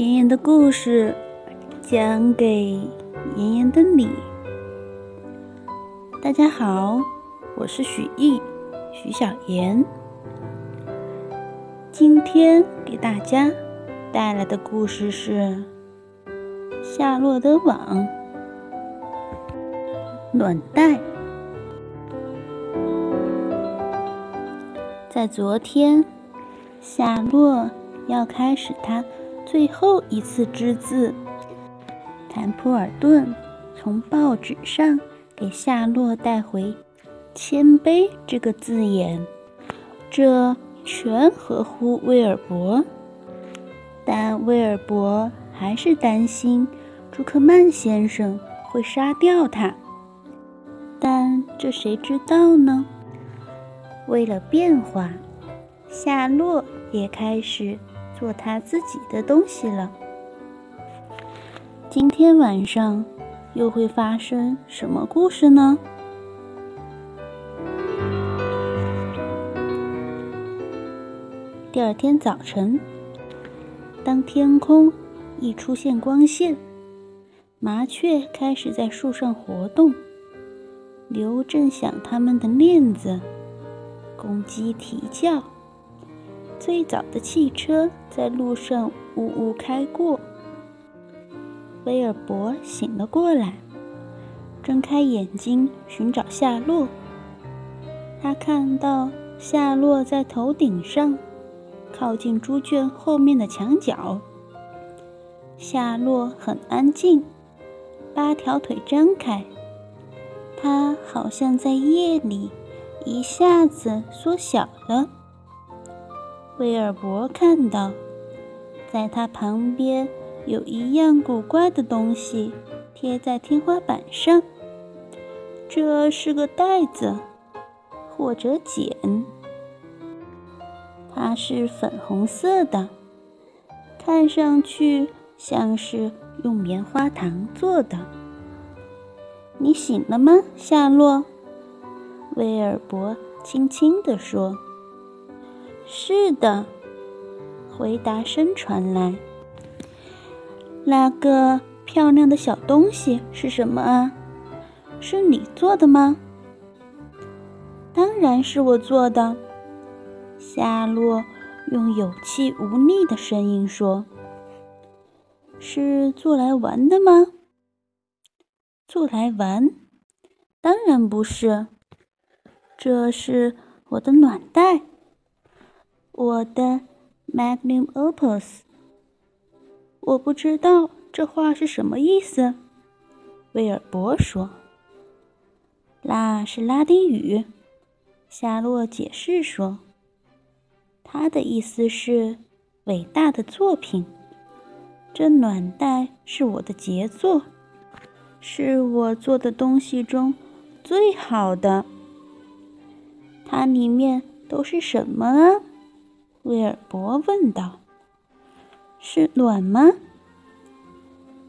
妍妍的故事讲给妍妍的你。大家好，我是许艺，许小妍。今天给大家带来的故事是《夏洛的网》暖袋。在昨天，夏洛要开始他。最后一次之字，坦普尔顿从报纸上给夏洛带回“谦卑”这个字眼，这全合乎威尔伯。但威尔伯还是担心朱克曼先生会杀掉他。但这谁知道呢？为了变化，夏洛也开始。做他自己的东西了。今天晚上又会发生什么故事呢？第二天早晨，当天空一出现光线，麻雀开始在树上活动。牛正响它们的链子，公鸡啼叫。最早的汽车在路上呜呜开过。威尔伯醒了过来，睁开眼睛寻找夏洛。他看到夏洛在头顶上，靠近猪圈后面的墙角。夏洛很安静，八条腿张开，他好像在夜里一下子缩小了。威尔伯看到，在他旁边有一样古怪的东西贴在天花板上。这是个袋子，或者茧。它是粉红色的，看上去像是用棉花糖做的。你醒了吗，夏洛？威尔伯轻轻地说。是的，回答声传来。那个漂亮的小东西是什么啊？是你做的吗？当然是我做的。夏洛用有气无力的声音说：“是做来玩的吗？”做来玩？当然不是。这是我的暖袋。我的 magnum opus，我不知道这话是什么意思。威尔伯说：“那是拉丁语。”夏洛解释说：“他的意思是伟大的作品。这暖袋是我的杰作，是我做的东西中最好的。它里面都是什么啊？”威尔伯问道：“是卵吗？”“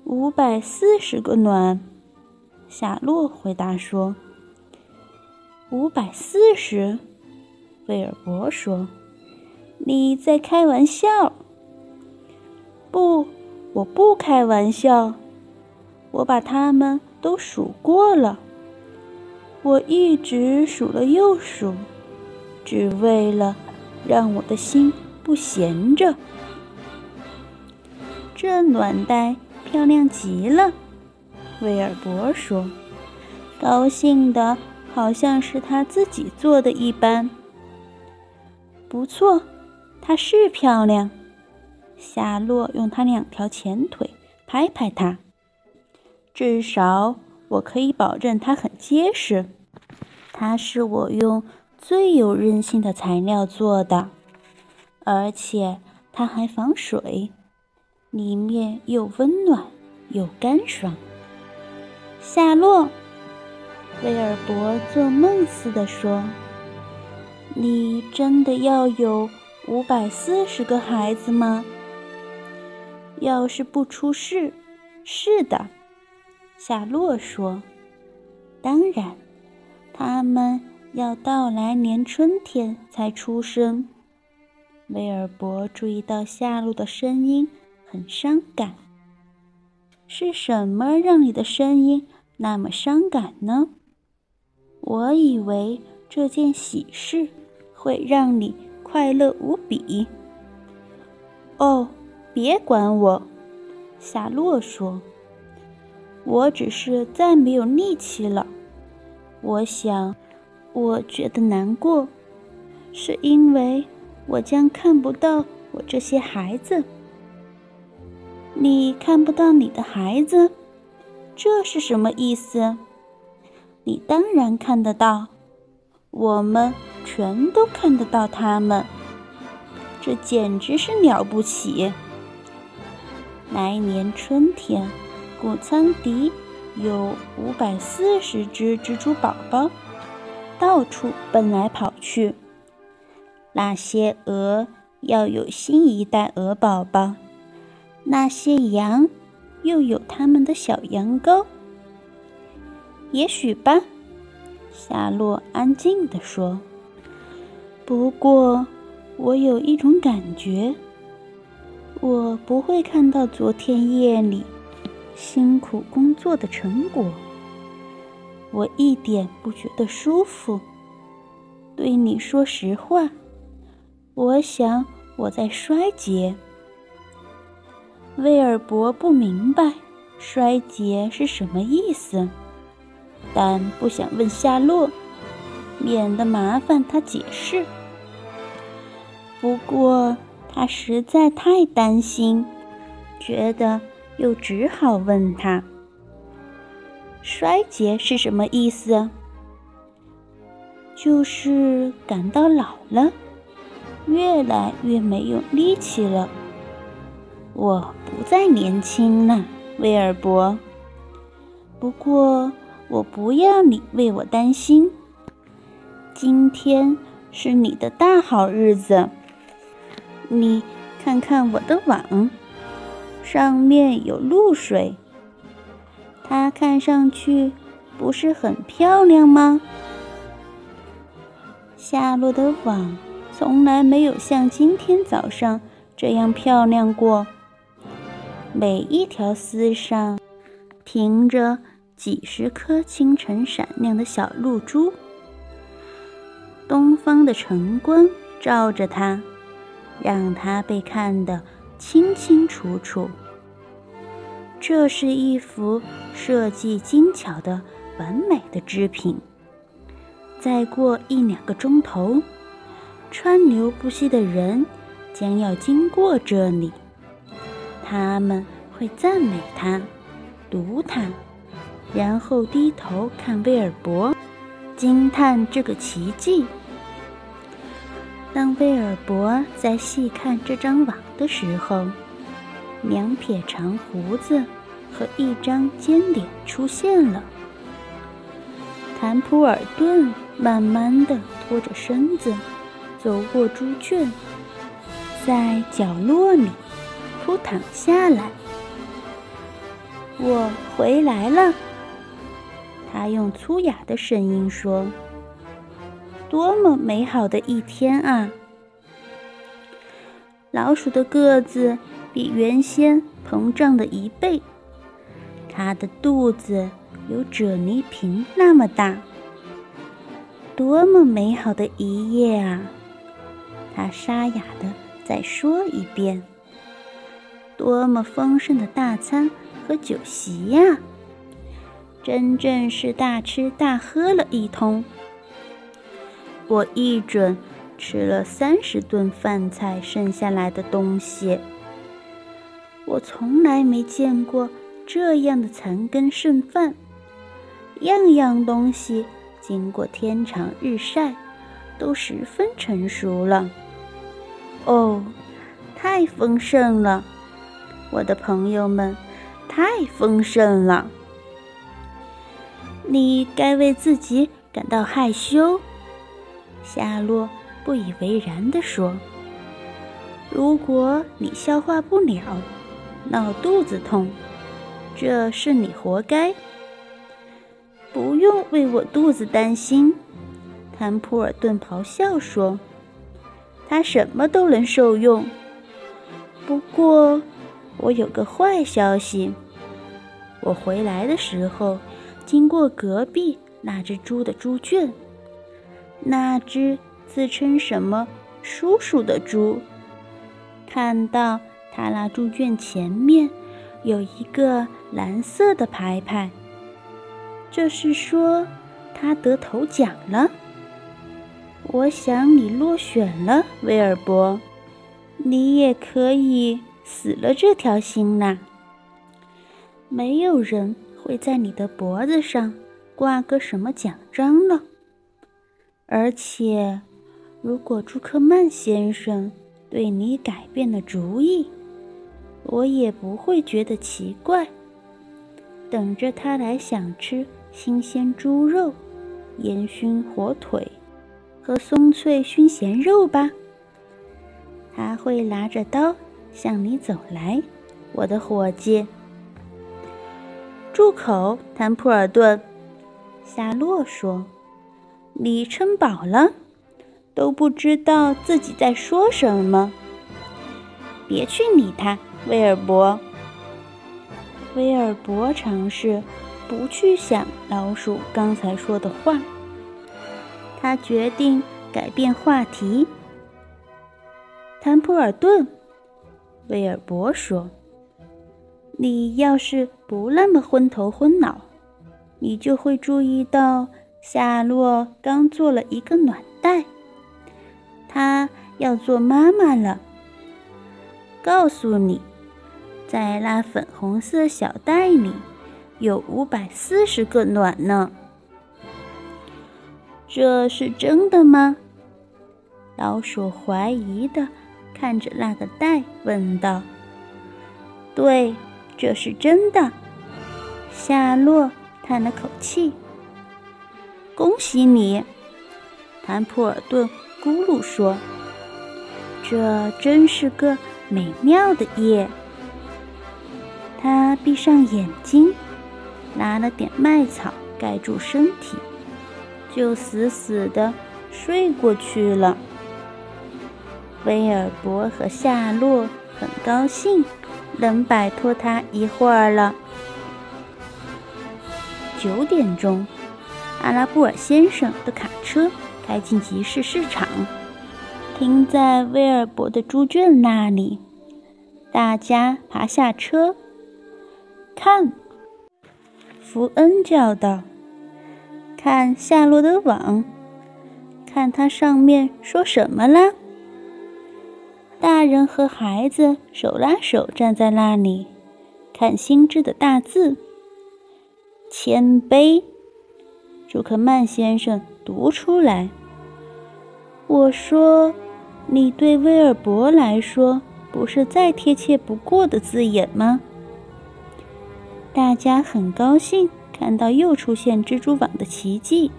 五百四十个卵。”夏洛回答说。“五百四十？”威尔伯说。“你在开玩笑？”“不，我不开玩笑。我把它们都数过了。我一直数了又数，只为了……”让我的心不闲着。这暖袋漂亮极了，威尔伯说，高兴的好像是他自己做的一般。不错，它是漂亮。夏洛用他两条前腿拍拍它，至少我可以保证它很结实。它是我用。最有韧性的材料做的，而且它还防水，里面又温暖又干爽。夏洛，威尔伯做梦似的说：“你真的要有五百四十个孩子吗？要是不出事，是的。”夏洛说：“当然，他们。”要到来年春天才出生。威尔伯注意到夏洛的声音很伤感。是什么让你的声音那么伤感呢？我以为这件喜事会让你快乐无比。哦，别管我，夏洛说。我只是再没有力气了。我想，我觉得难过，是因为我将看不到我这些孩子。你看不到你的孩子，这是什么意思？你当然看得到，我们全都看得到他们。这简直是了不起！来年春天，谷仓底有五百四十只蜘蛛宝宝，到处奔来跑去。那些鹅要有新一代鹅宝宝。那些羊又有他们的小羊羔，也许吧。夏洛安静地说。不过，我有一种感觉，我不会看到昨天夜里辛苦工作的成果。我一点不觉得舒服。对你说实话，我想我在衰竭。威尔伯不明白衰竭是什么意思，但不想问夏洛，免得麻烦他解释。不过他实在太担心，觉得又只好问他：“衰竭是什么意思？”就是感到老了，越来越没有力气了。我不再年轻了，威尔伯。不过我不要你为我担心。今天是你的大好日子。你看看我的网，上面有露水。它看上去不是很漂亮吗？夏洛的网从来没有像今天早上这样漂亮过。每一条丝上停着几十颗清晨闪亮的小露珠，东方的晨光照着它，让它被看得清清楚楚。这是一幅设计精巧的完美的织品。再过一两个钟头，川流不息的人将要经过这里。他们会赞美他，读他，然后低头看威尔伯，惊叹这个奇迹。当威尔伯在细看这张网的时候，两撇长胡子和一张尖脸出现了。坦普尔顿慢慢地拖着身子走过猪圈，在角落里。扑躺下来，我回来了。他用粗哑的声音说：“多么美好的一天啊！”老鼠的个子比原先膨胀了一倍，它的肚子有啫喱瓶那么大。多么美好的一夜啊！他沙哑的再说一遍。多么丰盛的大餐和酒席呀！真正是大吃大喝了一通。我一准吃了三十顿饭菜剩下来的东西。我从来没见过这样的残羹剩饭，样样东西经过天长日晒，都十分成熟了。哦，太丰盛了！我的朋友们，太丰盛了。你该为自己感到害羞。”夏洛不以为然地说，“如果你消化不了，闹肚子痛，这是你活该。不用为我肚子担心。”坦普尔顿咆哮说，“他什么都能受用。不过。”我有个坏消息。我回来的时候，经过隔壁那只猪的猪圈，那只自称什么叔叔的猪，看到他那猪圈前面有一个蓝色的牌牌，这是说他得头奖了。我想你落选了，威尔伯，你也可以死了这条心啦。没有人会在你的脖子上挂个什么奖章了。而且，如果朱克曼先生对你改变了主意，我也不会觉得奇怪。等着他来想吃新鲜猪肉、烟熏火腿和松脆熏咸肉吧。他会拿着刀向你走来，我的伙计。住口，坦普尔顿！夏洛说：“你撑饱了，都不知道自己在说什么。别去理他，威尔伯。”威尔伯尝试不去想老鼠刚才说的话。他决定改变话题。坦普尔顿，威尔伯说。你要是不那么昏头昏脑，你就会注意到夏洛刚做了一个暖袋，她要做妈妈了。告诉你，在那粉红色小袋里有五百四十个卵呢。这是真的吗？老鼠怀疑的看着那个袋，问道：“对。”这是真的，夏洛叹了口气。恭喜你，坦普尔顿咕噜说：“这真是个美妙的夜。”他闭上眼睛，拿了点麦草盖住身体，就死死的睡过去了。威尔伯和夏洛很高兴。能摆脱他一会儿了。九点钟，阿拉布尔先生的卡车开进集市市场，停在威尔伯的猪圈那里。大家爬下车，看，福恩叫道：“看夏洛的网，看它上面说什么了。”大人和孩子手拉手站在那里，看新制的大字。谦卑，朱克曼先生读出来。我说：“你对威尔伯来说不是再贴切不过的字眼吗？”大家很高兴看到又出现蜘蛛网的奇迹。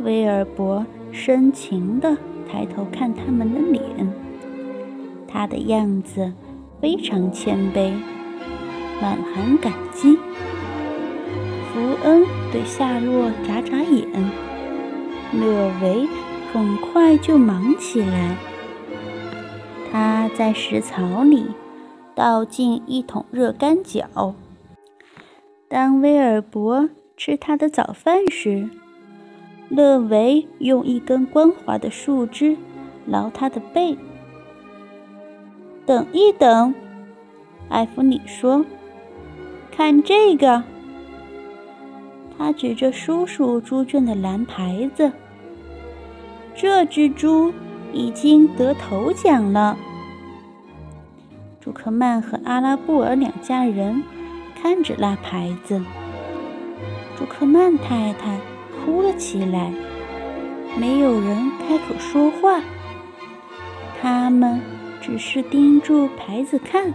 威尔伯深情地抬头看他们的脸。他的样子非常谦卑，满含感激。福恩对夏洛眨眨眼，勒维很快就忙起来。他在食槽里倒进一桶热干饺。当威尔伯吃他的早饭时，勒维用一根光滑的树枝挠他的背。等一等，艾弗里说：“看这个。”他指着叔叔猪圈的蓝牌子。这只猪已经得头奖了。朱克曼和阿拉布尔两家人看着那牌子。朱克曼太太哭了起来。没有人开口说话。他们。只是盯住牌子看，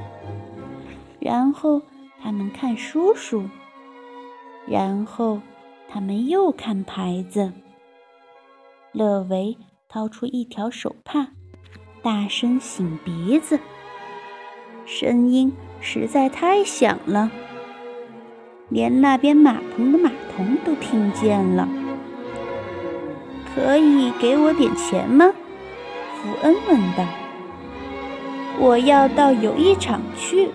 然后他们看叔叔，然后他们又看牌子。勒维掏出一条手帕，大声擤鼻子，声音实在太响了，连那边马棚的马童都听见了。可以给我点钱吗？福恩问道。我要到游艺场去。”“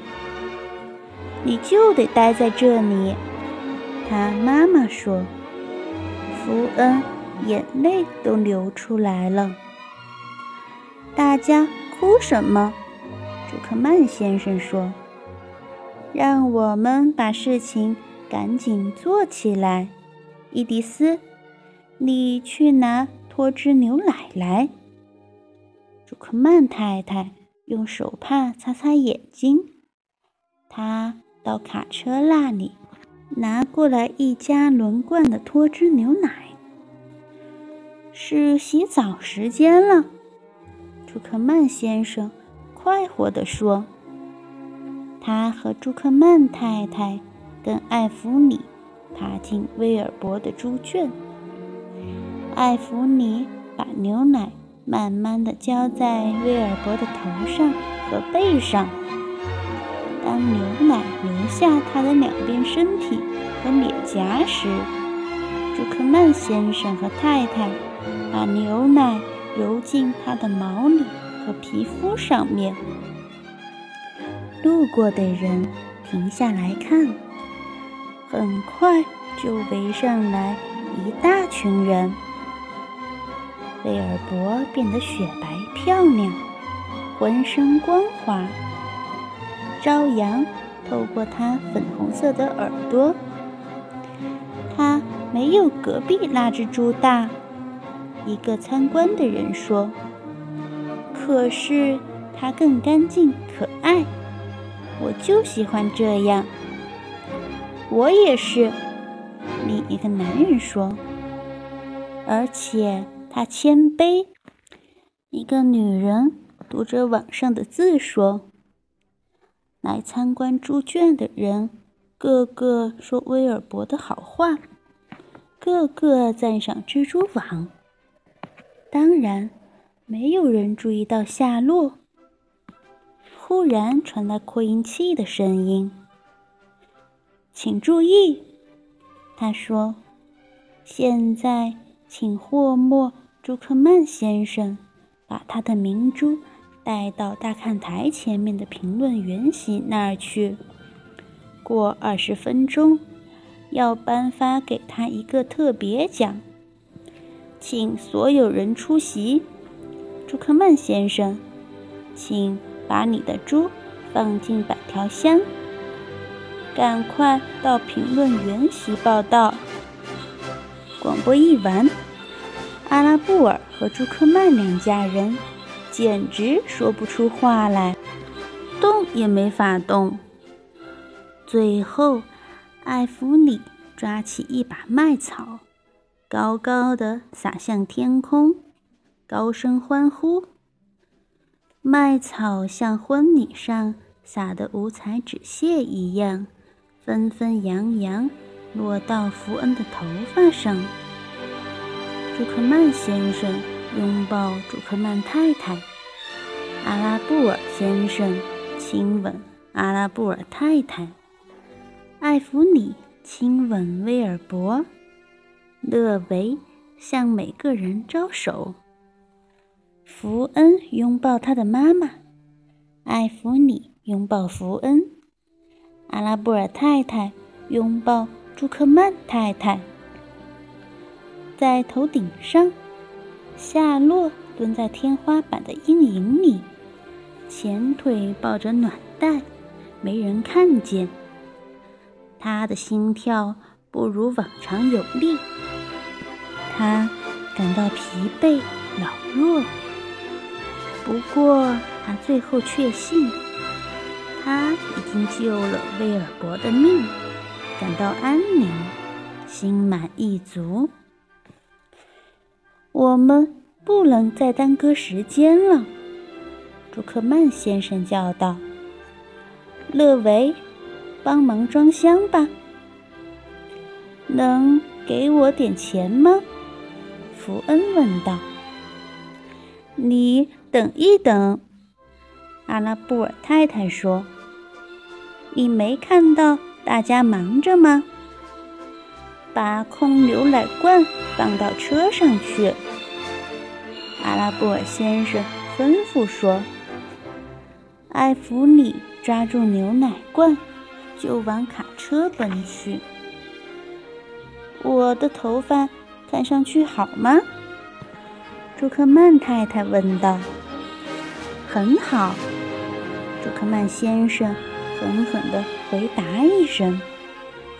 你就得待在这里。”他妈妈说。福恩眼泪都流出来了。大家哭什么？朱克曼先生说：“让我们把事情赶紧做起来。”伊迪丝，你去拿脱脂牛奶来。朱克曼太太用手帕擦擦眼睛，她到卡车那里。拿过来一加仑罐的脱脂牛奶。是洗澡时间了，朱克曼先生快活地说。他和朱克曼太太跟艾弗里爬进威尔伯的猪圈。艾弗里把牛奶慢慢地浇在威尔伯的头上和背上。当牛奶流下他的两边身体和脸颊时，朱克曼先生和太太把牛奶揉进他的毛里和皮肤上面。路过的人停下来看，很快就围上来一大群人。威尔伯变得雪白漂亮，浑身光滑。朝阳透过他粉红色的耳朵，他没有隔壁那只猪大。一个参观的人说：“可是它更干净可爱，我就喜欢这样。”我也是，另一个男人说。而且他谦卑。一个女人读着网上的字说。来参观猪圈的人，个个说威尔伯的好话，个个赞赏蜘蛛网。当然，没有人注意到夏洛。突然传来扩音器的声音：“请注意！”他说：“现在，请霍莫·朱克曼先生把他的明珠。”带到大看台前面的评论员席那儿去。过二十分钟，要颁发给他一个特别奖，请所有人出席。朱克曼先生，请把你的猪放进板条箱，赶快到评论员席报道。广播一完，阿拉布尔和朱克曼两家人。简直说不出话来，动也没法动。最后，艾弗里抓起一把麦草，高高的撒向天空，高声欢呼。麦草像婚礼上撒的五彩纸屑一样，纷纷扬扬落到福恩的头发上。朱克曼先生。拥抱朱克曼太太，阿拉布尔先生亲吻阿拉布尔太太，艾弗里亲吻威尔伯，勒维向每个人招手。福恩拥抱他的妈妈，艾弗里拥抱福恩，阿拉布尔太太拥抱朱克曼太太，在头顶上。夏洛蹲在天花板的阴影里，前腿抱着暖袋，没人看见。他的心跳不如往常有力，他感到疲惫、老弱。不过，他最后确信，他已经救了威尔伯的命，感到安宁，心满意足。我们不能再耽搁时间了，朱克曼先生叫道。“勒维，帮忙装箱吧。”“能给我点钱吗？”福恩问道。“你等一等。”阿拉布尔太太说。“你没看到大家忙着吗？”把空牛奶罐放到车上去，阿拉布尔先生吩咐说：“艾弗里抓住牛奶罐，就往卡车奔去。我的头发看上去好吗？朱克曼太太问道。很好，朱克曼先生狠狠地回答一声，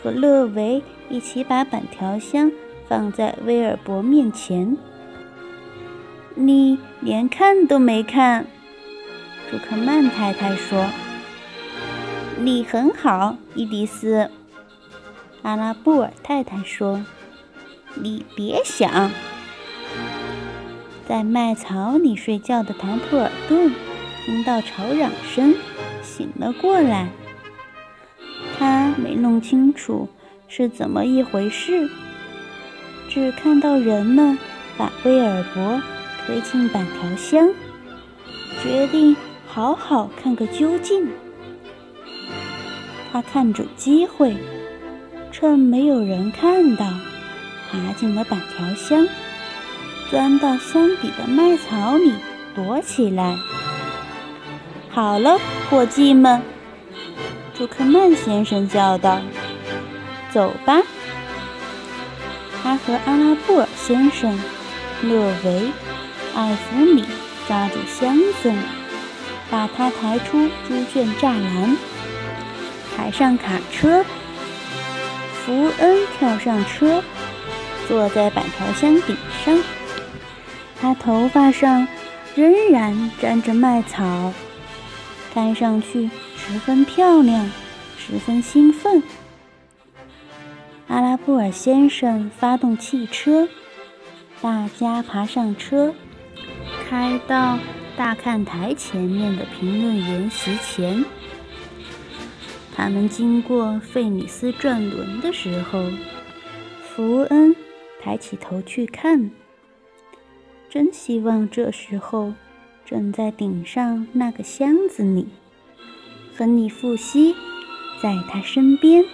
和勒维一起把板条箱放在威尔伯面前。你连看都没看，朱克曼太太说：“你很好，伊迪丝。”阿拉布尔太太说：“你别想。”在麦草里睡觉的唐普尔顿听到吵嚷声，醒了过来。他没弄清楚是怎么一回事，只看到人们把威尔伯推进板条箱，决定好好看个究竟。他看准机会，趁没有人看到，爬进了板条箱。钻到箱底的麦草里躲起来。好了，伙计们，朱克曼先生叫道：“走吧。”他和阿拉布尔先生、勒维、艾弗里抓住箱子，把它抬出猪圈栅栏，抬上卡车。福恩跳上车，坐在板条箱顶上。他头发上仍然沾着麦草，看上去十分漂亮，十分兴奋。阿拉布尔先生发动汽车，大家爬上车，开到大看台前面的评论员席前。他们经过费米斯转轮的时候，福恩抬起头去看。真希望这时候，正在顶上那个箱子里，和你复习在他身边。